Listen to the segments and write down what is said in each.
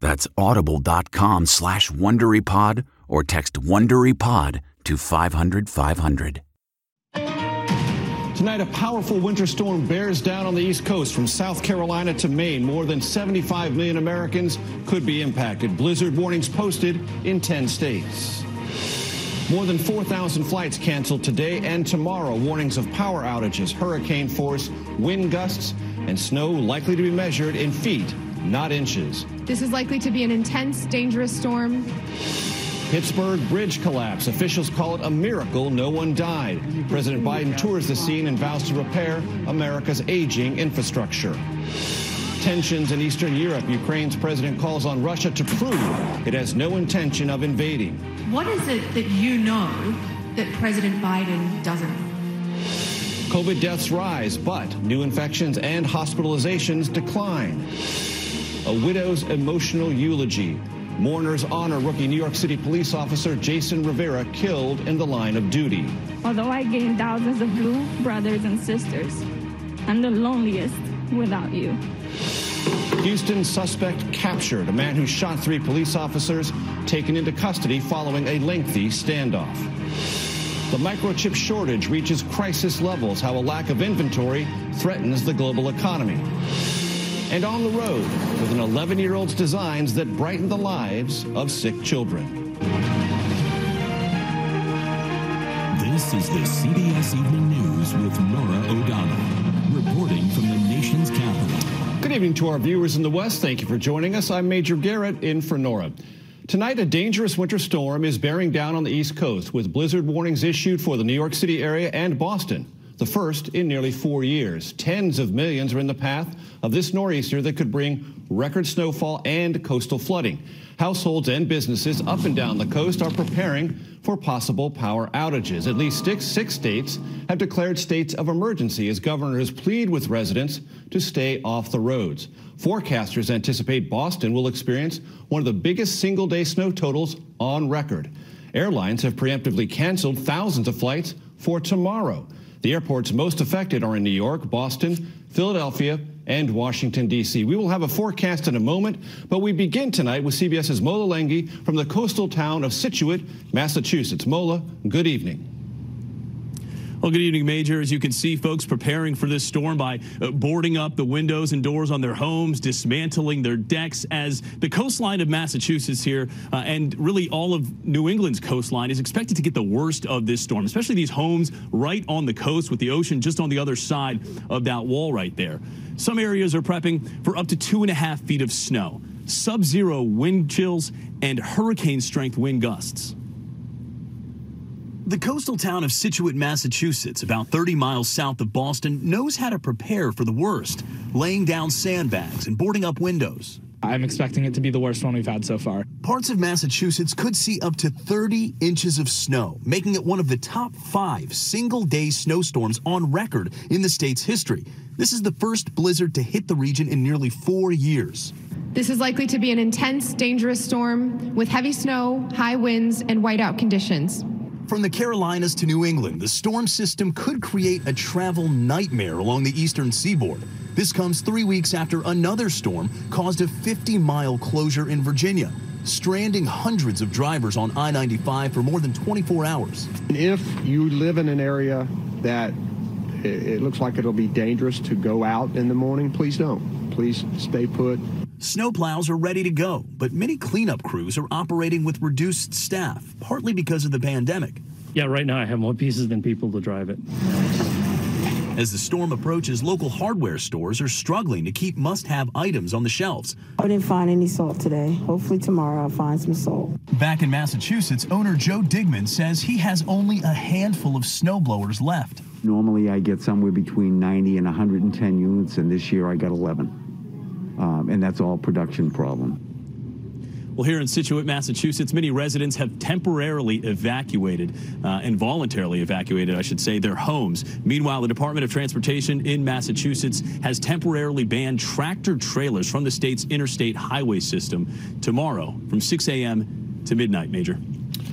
That's audible.com slash WonderyPod or text WonderyPod to 500 500. Tonight, a powerful winter storm bears down on the East Coast from South Carolina to Maine. More than 75 million Americans could be impacted. Blizzard warnings posted in 10 states. More than 4,000 flights canceled today and tomorrow. Warnings of power outages, hurricane force, wind gusts, and snow likely to be measured in feet, not inches. This is likely to be an intense, dangerous storm. Pittsburgh bridge collapse. Officials call it a miracle no one died. President Biden tours the scene and vows to repair America's aging infrastructure. Tensions in Eastern Europe. Ukraine's president calls on Russia to prove it has no intention of invading. What is it that you know that President Biden doesn't? COVID deaths rise, but new infections and hospitalizations decline. A widow's emotional eulogy. Mourners honor rookie New York City police officer Jason Rivera killed in the line of duty. Although I gained thousands of blue brothers and sisters, I'm the loneliest without you. Houston suspect captured, a man who shot three police officers, taken into custody following a lengthy standoff. The microchip shortage reaches crisis levels, how a lack of inventory threatens the global economy. And on the road with an 11 year old's designs that brighten the lives of sick children. This is the CBS Evening News with Norah O'Donnell, reporting from the nation's capital. Good evening to our viewers in the West. Thank you for joining us. I'm Major Garrett in for Norah. Tonight, a dangerous winter storm is bearing down on the East Coast with blizzard warnings issued for the New York City area and Boston the first in nearly four years. Tens of millions are in the path of this nor'easter that could bring record snowfall and coastal flooding. Households and businesses up and down the coast are preparing for possible power outages. At least six, six states have declared states of emergency as governors plead with residents to stay off the roads. Forecasters anticipate Boston will experience one of the biggest single day snow totals on record. Airlines have preemptively canceled thousands of flights for tomorrow. The airports most affected are in New York, Boston, Philadelphia, and Washington, D.C. We will have a forecast in a moment, but we begin tonight with CBS's Mola Lenghi from the coastal town of Scituate, Massachusetts. Mola, good evening. Well, good evening, Major. As you can see, folks preparing for this storm by uh, boarding up the windows and doors on their homes, dismantling their decks, as the coastline of Massachusetts here uh, and really all of New England's coastline is expected to get the worst of this storm, especially these homes right on the coast with the ocean just on the other side of that wall right there. Some areas are prepping for up to two and a half feet of snow, sub zero wind chills, and hurricane strength wind gusts. The coastal town of Scituate, Massachusetts, about 30 miles south of Boston, knows how to prepare for the worst, laying down sandbags and boarding up windows. I'm expecting it to be the worst one we've had so far. Parts of Massachusetts could see up to 30 inches of snow, making it one of the top five single day snowstorms on record in the state's history. This is the first blizzard to hit the region in nearly four years. This is likely to be an intense, dangerous storm with heavy snow, high winds, and whiteout conditions. From the Carolinas to New England, the storm system could create a travel nightmare along the eastern seaboard. This comes three weeks after another storm caused a 50 mile closure in Virginia, stranding hundreds of drivers on I 95 for more than 24 hours. If you live in an area that it looks like it'll be dangerous to go out in the morning, please don't. Please stay put. Snowplows are ready to go, but many cleanup crews are operating with reduced staff, partly because of the pandemic. Yeah, right now I have more pieces than people to drive it. As the storm approaches, local hardware stores are struggling to keep must have items on the shelves. I didn't find any salt today. Hopefully, tomorrow I'll find some salt. Back in Massachusetts, owner Joe Digman says he has only a handful of snowblowers left. Normally, I get somewhere between 90 and 110 units, and this year I got 11 um, and that's all production problem. Well, here in Scituate, Massachusetts, many residents have temporarily evacuated uh, and voluntarily evacuated, I should say, their homes. Meanwhile, the Department of Transportation in Massachusetts has temporarily banned tractor trailers from the state's interstate highway system tomorrow from 6 a.m. to midnight, Major.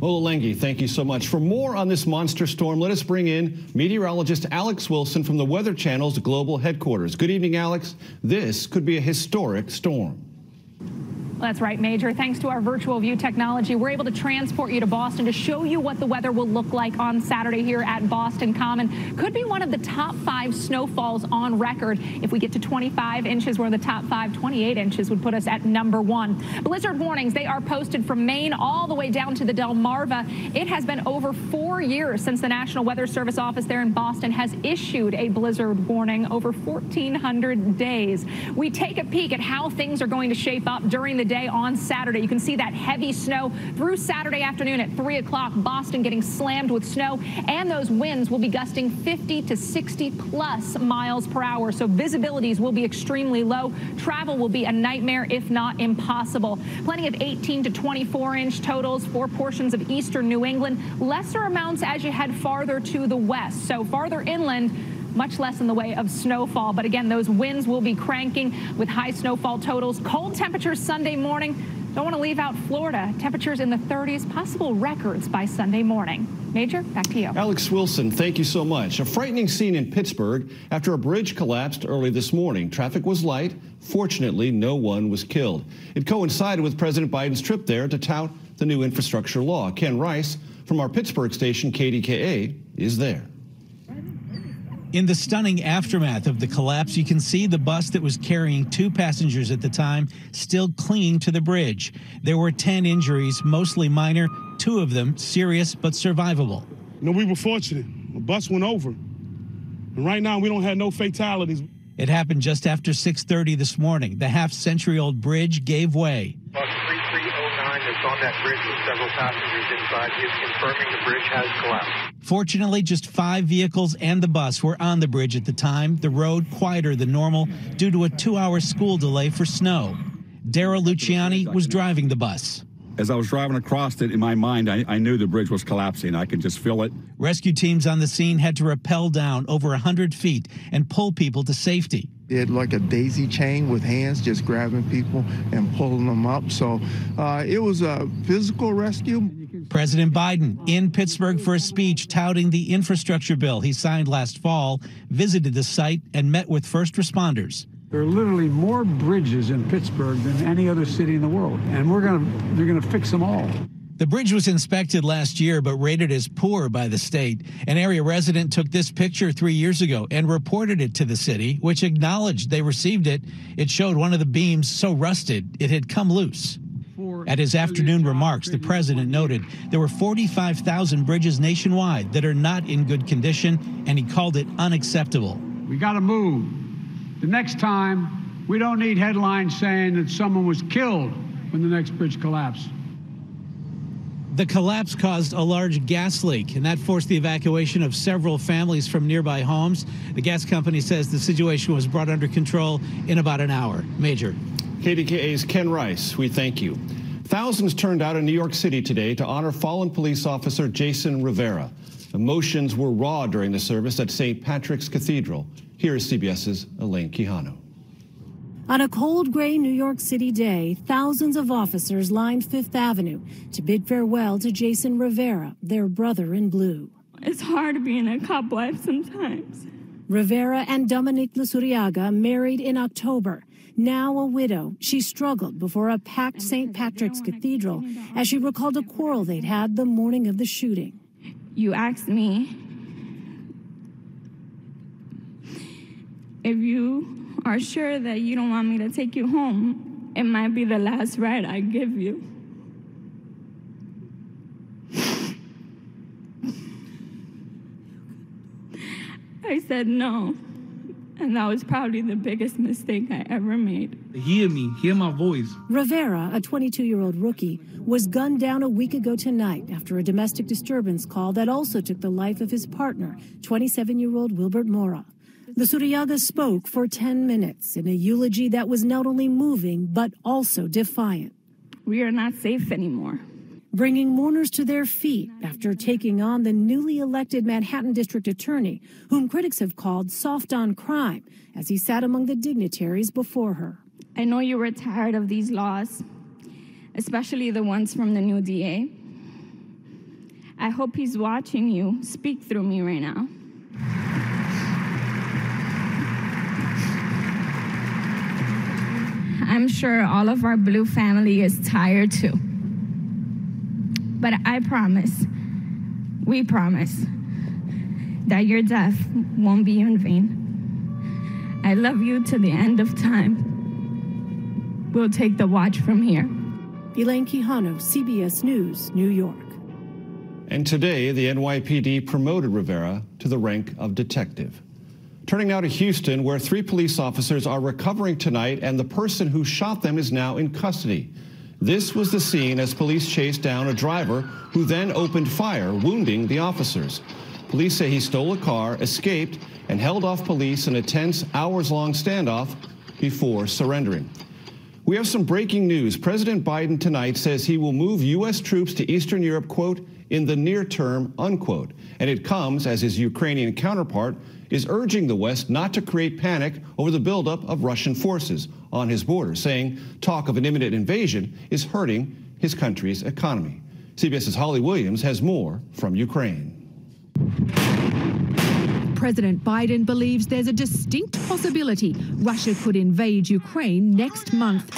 Well, Lenghi, thank you so much. For more on this monster storm, let us bring in meteorologist Alex Wilson from the Weather Channel's global headquarters. Good evening, Alex. This could be a historic storm. That's right, Major. Thanks to our virtual view technology, we're able to transport you to Boston to show you what the weather will look like on Saturday here at Boston Common. Could be one of the top five snowfalls on record. If we get to 25 inches, we're in the top five. 28 inches would put us at number one. Blizzard warnings, they are posted from Maine all the way down to the Delmarva. It has been over four years since the National Weather Service office there in Boston has issued a blizzard warning over 1,400 days. We take a peek at how things are going to shape up during the day on Saturday. You can see that heavy snow through Saturday afternoon at 3 o'clock. Boston getting slammed with snow, and those winds will be gusting 50 to 60 plus miles per hour. So visibilities will be extremely low. Travel will be a nightmare, if not impossible. Plenty of 18 to 24 inch totals for portions of eastern New England. Lesser amounts as you head farther to the west. So farther inland, much less in the way of snowfall. But again, those winds will be cranking with high snowfall totals. Cold temperatures Sunday morning. Don't want to leave out Florida. Temperatures in the 30s, possible records by Sunday morning. Major, back to you. Alex Wilson, thank you so much. A frightening scene in Pittsburgh after a bridge collapsed early this morning. Traffic was light. Fortunately, no one was killed. It coincided with President Biden's trip there to tout the new infrastructure law. Ken Rice from our Pittsburgh station, KDKA, is there. In the stunning aftermath of the collapse, you can see the bus that was carrying two passengers at the time still clinging to the bridge. There were 10 injuries, mostly minor, two of them serious but survivable. You know, we were fortunate. The bus went over. And right now, we don't have no fatalities. It happened just after 6:30 this morning. The half-century-old bridge gave way. Bus 3309 on that bridge with several passengers inside is confirming the bridge has collapsed. Fortunately, just five vehicles and the bus were on the bridge at the time. The road quieter than normal due to a two-hour school delay for snow. Daryl Luciani was driving the bus. As I was driving across it, in my mind, I, I, knew the bridge was collapsing. I could just feel it. Rescue teams on the scene had to rappel down over 100 feet and pull people to safety. They had like a daisy chain with hands just grabbing people and pulling them up. So uh, it was a physical rescue. President Biden in Pittsburgh for a speech touting the infrastructure bill he signed last fall, visited the site, and met with first responders. There are literally more bridges in Pittsburgh than any other city in the world, and we're going to they're going to fix them all. The bridge was inspected last year but rated as poor by the state. An area resident took this picture 3 years ago and reported it to the city, which acknowledged they received it. It showed one of the beams so rusted it had come loose. At his afternoon remarks, the president noted there were 45,000 bridges nationwide that are not in good condition, and he called it unacceptable. We got to move. The next time, we don't need headlines saying that someone was killed when the next bridge collapsed. The collapse caused a large gas leak, and that forced the evacuation of several families from nearby homes. The gas company says the situation was brought under control in about an hour. Major. KDKA's Ken Rice, we thank you. Thousands turned out in New York City today to honor fallen police officer Jason Rivera. Emotions were raw during the service at St. Patrick's Cathedral. Here is CBS's Elaine Quijano. On a cold, gray New York City day, thousands of officers lined Fifth Avenue to bid farewell to Jason Rivera, their brother in blue. It's hard being a cop wife sometimes. Rivera and Dominique Luzuriaga married in October. Now a widow, she struggled before a packed St. Patrick's Cathedral as she recalled a quarrel they'd had the morning of the shooting. You asked me if you are sure that you don't want me to take you home. It might be the last ride I give you. I said no. And that was probably the biggest mistake I ever made. Hear me, hear my voice. Rivera, a 22 year old rookie, was gunned down a week ago tonight after a domestic disturbance call that also took the life of his partner, 27 year old Wilbert Mora. Luzuriaga spoke for 10 minutes in a eulogy that was not only moving, but also defiant. We are not safe anymore bringing mourners to their feet after taking on the newly elected Manhattan District Attorney, whom critics have called soft on crime, as he sat among the dignitaries before her. I know you were tired of these laws, especially the ones from the new DA. I hope he's watching you speak through me right now. I'm sure all of our blue family is tired too. But I promise, we promise, that your death won't be in vain. I love you to the end of time. We'll take the watch from here. Elaine Quijano, CBS News, New York. And today, the NYPD promoted Rivera to the rank of detective. Turning now to Houston, where three police officers are recovering tonight, and the person who shot them is now in custody. This was the scene as police chased down a driver who then opened fire, wounding the officers. Police say he stole a car, escaped, and held off police in a tense, hours long standoff before surrendering. We have some breaking news. President Biden tonight says he will move U.S. troops to Eastern Europe, quote, in the near term, unquote. And it comes as his Ukrainian counterpart is urging the West not to create panic over the buildup of Russian forces on his border, saying talk of an imminent invasion is hurting his country's economy. CBS's Holly Williams has more from Ukraine. President Biden believes there's a distinct possibility Russia could invade Ukraine next month.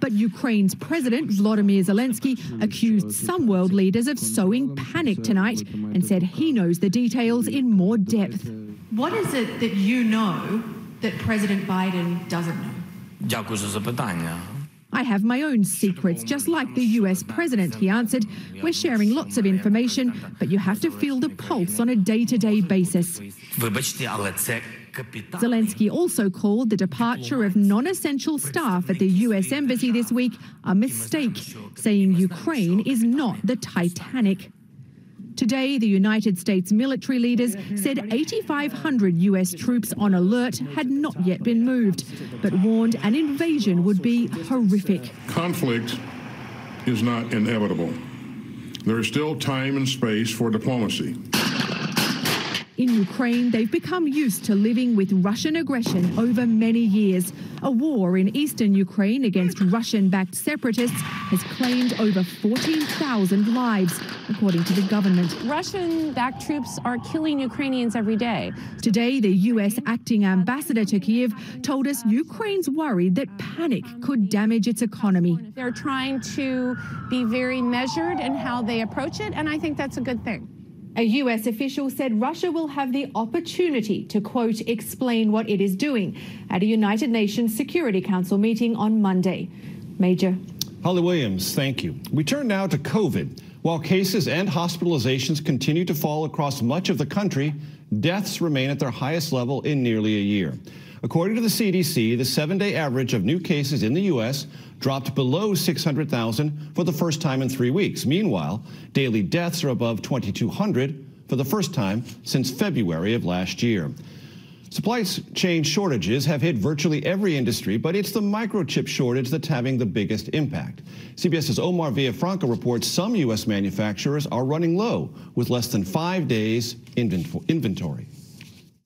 But Ukraine's President Volodymyr Zelensky accused some world leaders of sowing panic tonight and said he knows the details in more depth. What is it that you know that President Biden doesn't know? I have my own secrets, just like the US president, he answered. We're sharing lots of information, but you have to feel the pulse on a day to day basis. Zelensky also called the departure of non essential staff at the US Embassy this week a mistake, saying Ukraine is not the Titanic. Today, the United States military leaders said 8,500 US troops on alert had not yet been moved, but warned an invasion would be horrific. Conflict is not inevitable. There is still time and space for diplomacy. In Ukraine, they've become used to living with Russian aggression over many years. A war in eastern Ukraine against Russian backed separatists has claimed over 14,000 lives, according to the government. Russian backed troops are killing Ukrainians every day. Today, the U.S. acting ambassador to Kiev told us Ukraine's worried that panic could damage its economy. They're trying to be very measured in how they approach it, and I think that's a good thing. A U.S. official said Russia will have the opportunity to, quote, explain what it is doing at a United Nations Security Council meeting on Monday. Major. Holly Williams, thank you. We turn now to COVID. While cases and hospitalizations continue to fall across much of the country, deaths remain at their highest level in nearly a year. According to the CDC, the seven day average of new cases in the U.S. dropped below 600,000 for the first time in three weeks. Meanwhile, daily deaths are above 2,200 for the first time since February of last year. Supply chain shortages have hit virtually every industry, but it's the microchip shortage that's having the biggest impact. CBS's Omar Villafranca reports some U.S. manufacturers are running low with less than five days inventory.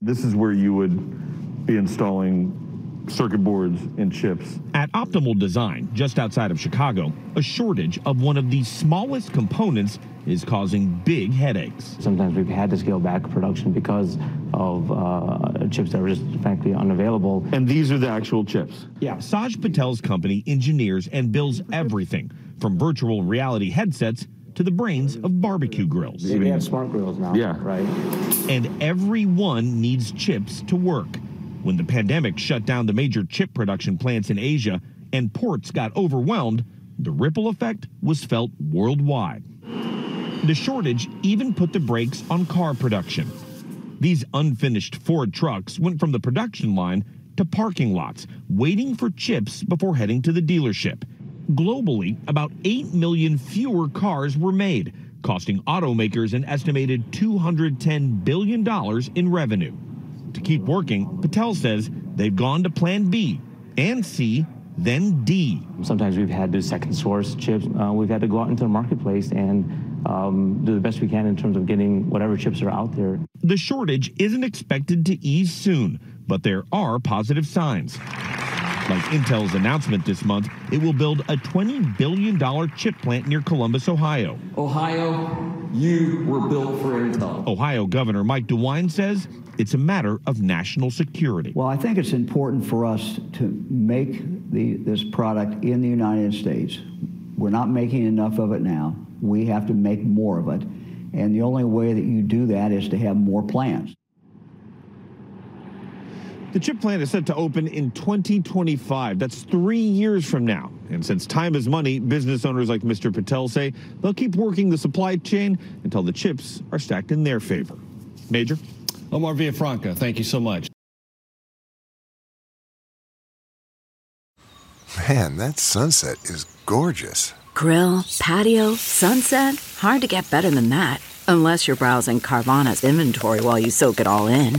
This is where you would be installing circuit boards and chips. At Optimal Design, just outside of Chicago, a shortage of one of the smallest components is causing big headaches. Sometimes we've had to scale back production because of uh, chips that were just frankly unavailable. And these are the actual chips? Yeah. Saj Patel's company engineers and builds everything from virtual reality headsets to the brains of barbecue grills. We have smart grills now. Yeah. Right. And every one needs chips to work. When the pandemic shut down the major chip production plants in Asia and ports got overwhelmed, the ripple effect was felt worldwide. The shortage even put the brakes on car production. These unfinished Ford trucks went from the production line to parking lots, waiting for chips before heading to the dealership. Globally, about 8 million fewer cars were made, costing automakers an estimated $210 billion in revenue. To keep working, Patel says they've gone to plan B and C, then D. Sometimes we've had to second source chips. Uh, we've had to go out into the marketplace and um, do the best we can in terms of getting whatever chips are out there. The shortage isn't expected to ease soon, but there are positive signs. Like Intel's announcement this month, it will build a $20 billion chip plant near Columbus, Ohio. Ohio, you were built for Intel. Ohio Governor Mike DeWine says it's a matter of national security. Well, I think it's important for us to make the, this product in the United States. We're not making enough of it now. We have to make more of it. And the only way that you do that is to have more plants. The chip plant is set to open in 2025. That's three years from now. And since time is money, business owners like Mr. Patel say they'll keep working the supply chain until the chips are stacked in their favor. Major? Omar Villafranca, thank you so much. Man, that sunset is gorgeous. Grill, patio, sunset. Hard to get better than that. Unless you're browsing Carvana's inventory while you soak it all in.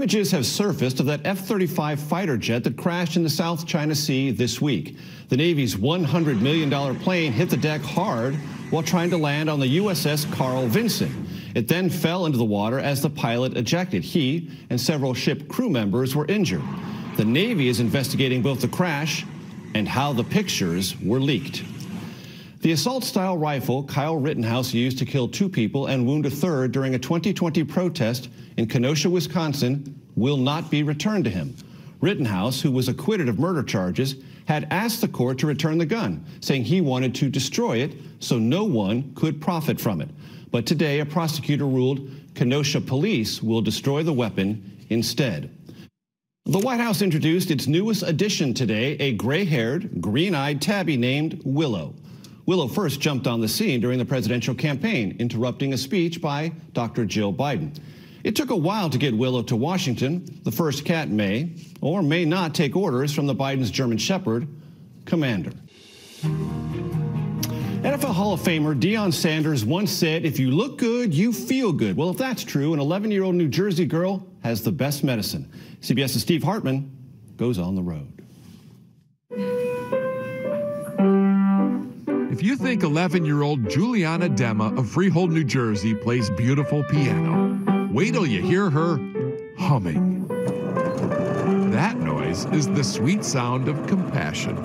Images have surfaced of that F 35 fighter jet that crashed in the South China Sea this week. The Navy's $100 million plane hit the deck hard while trying to land on the USS Carl Vinson. It then fell into the water as the pilot ejected. He and several ship crew members were injured. The Navy is investigating both the crash and how the pictures were leaked. The assault style rifle Kyle Rittenhouse used to kill two people and wound a third during a 2020 protest in Kenosha, Wisconsin, will not be returned to him. Rittenhouse, who was acquitted of murder charges, had asked the court to return the gun, saying he wanted to destroy it so no one could profit from it. But today, a prosecutor ruled Kenosha police will destroy the weapon instead. The White House introduced its newest addition today, a gray haired, green eyed tabby named Willow. Willow first jumped on the scene during the presidential campaign, interrupting a speech by Dr. Jill Biden. It took a while to get Willow to Washington. The first cat may or may not take orders from the Biden's German Shepherd, Commander. NFL Hall of Famer Deion Sanders once said, if you look good, you feel good. Well, if that's true, an 11 year old New Jersey girl has the best medicine. CBS's Steve Hartman goes on the road. If you think 11 year old Juliana Dema of Freehold, New Jersey plays beautiful piano, wait till you hear her humming. That noise is the sweet sound of compassion.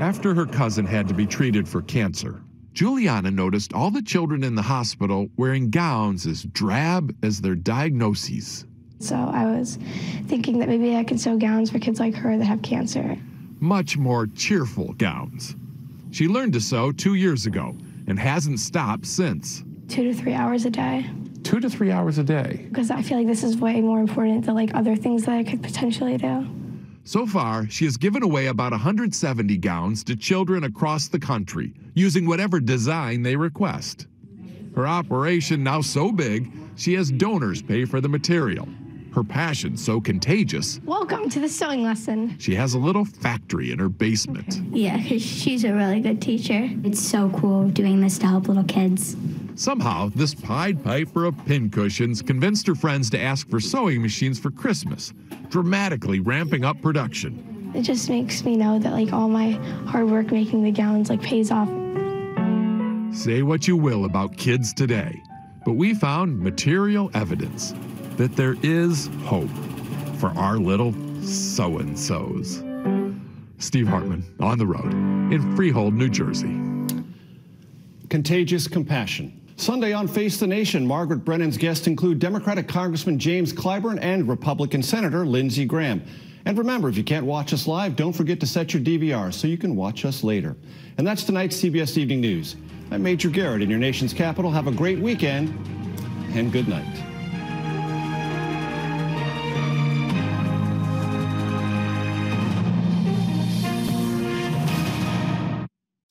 After her cousin had to be treated for cancer, Juliana noticed all the children in the hospital wearing gowns as drab as their diagnoses. So I was thinking that maybe I could sew gowns for kids like her that have cancer. Much more cheerful gowns. She learned to sew two years ago and hasn't stopped since. Two to three hours a day. Two to three hours a day. Because I feel like this is way more important than like other things that I could potentially do. So far, she has given away about 170 gowns to children across the country using whatever design they request. Her operation now so big, she has donors pay for the material. Her passion so contagious, Welcome to the sewing lesson. she has a little factory in her basement. Yeah, because she's a really good teacher. It's so cool doing this to help little kids. Somehow, this Pied Piper of pincushions convinced her friends to ask for sewing machines for Christmas, dramatically ramping up production. It just makes me know that like all my hard work making the gowns like pays off. Say what you will about kids today, but we found material evidence that there is hope for our little so and so's. Steve Hartman on the road in Freehold, New Jersey. Contagious compassion. Sunday on Face the Nation, Margaret Brennan's guests include Democratic Congressman James Clyburn and Republican Senator Lindsey Graham. And remember, if you can't watch us live, don't forget to set your DVR so you can watch us later. And that's tonight's CBS Evening News. I'm Major Garrett in your nation's capital. Have a great weekend and good night.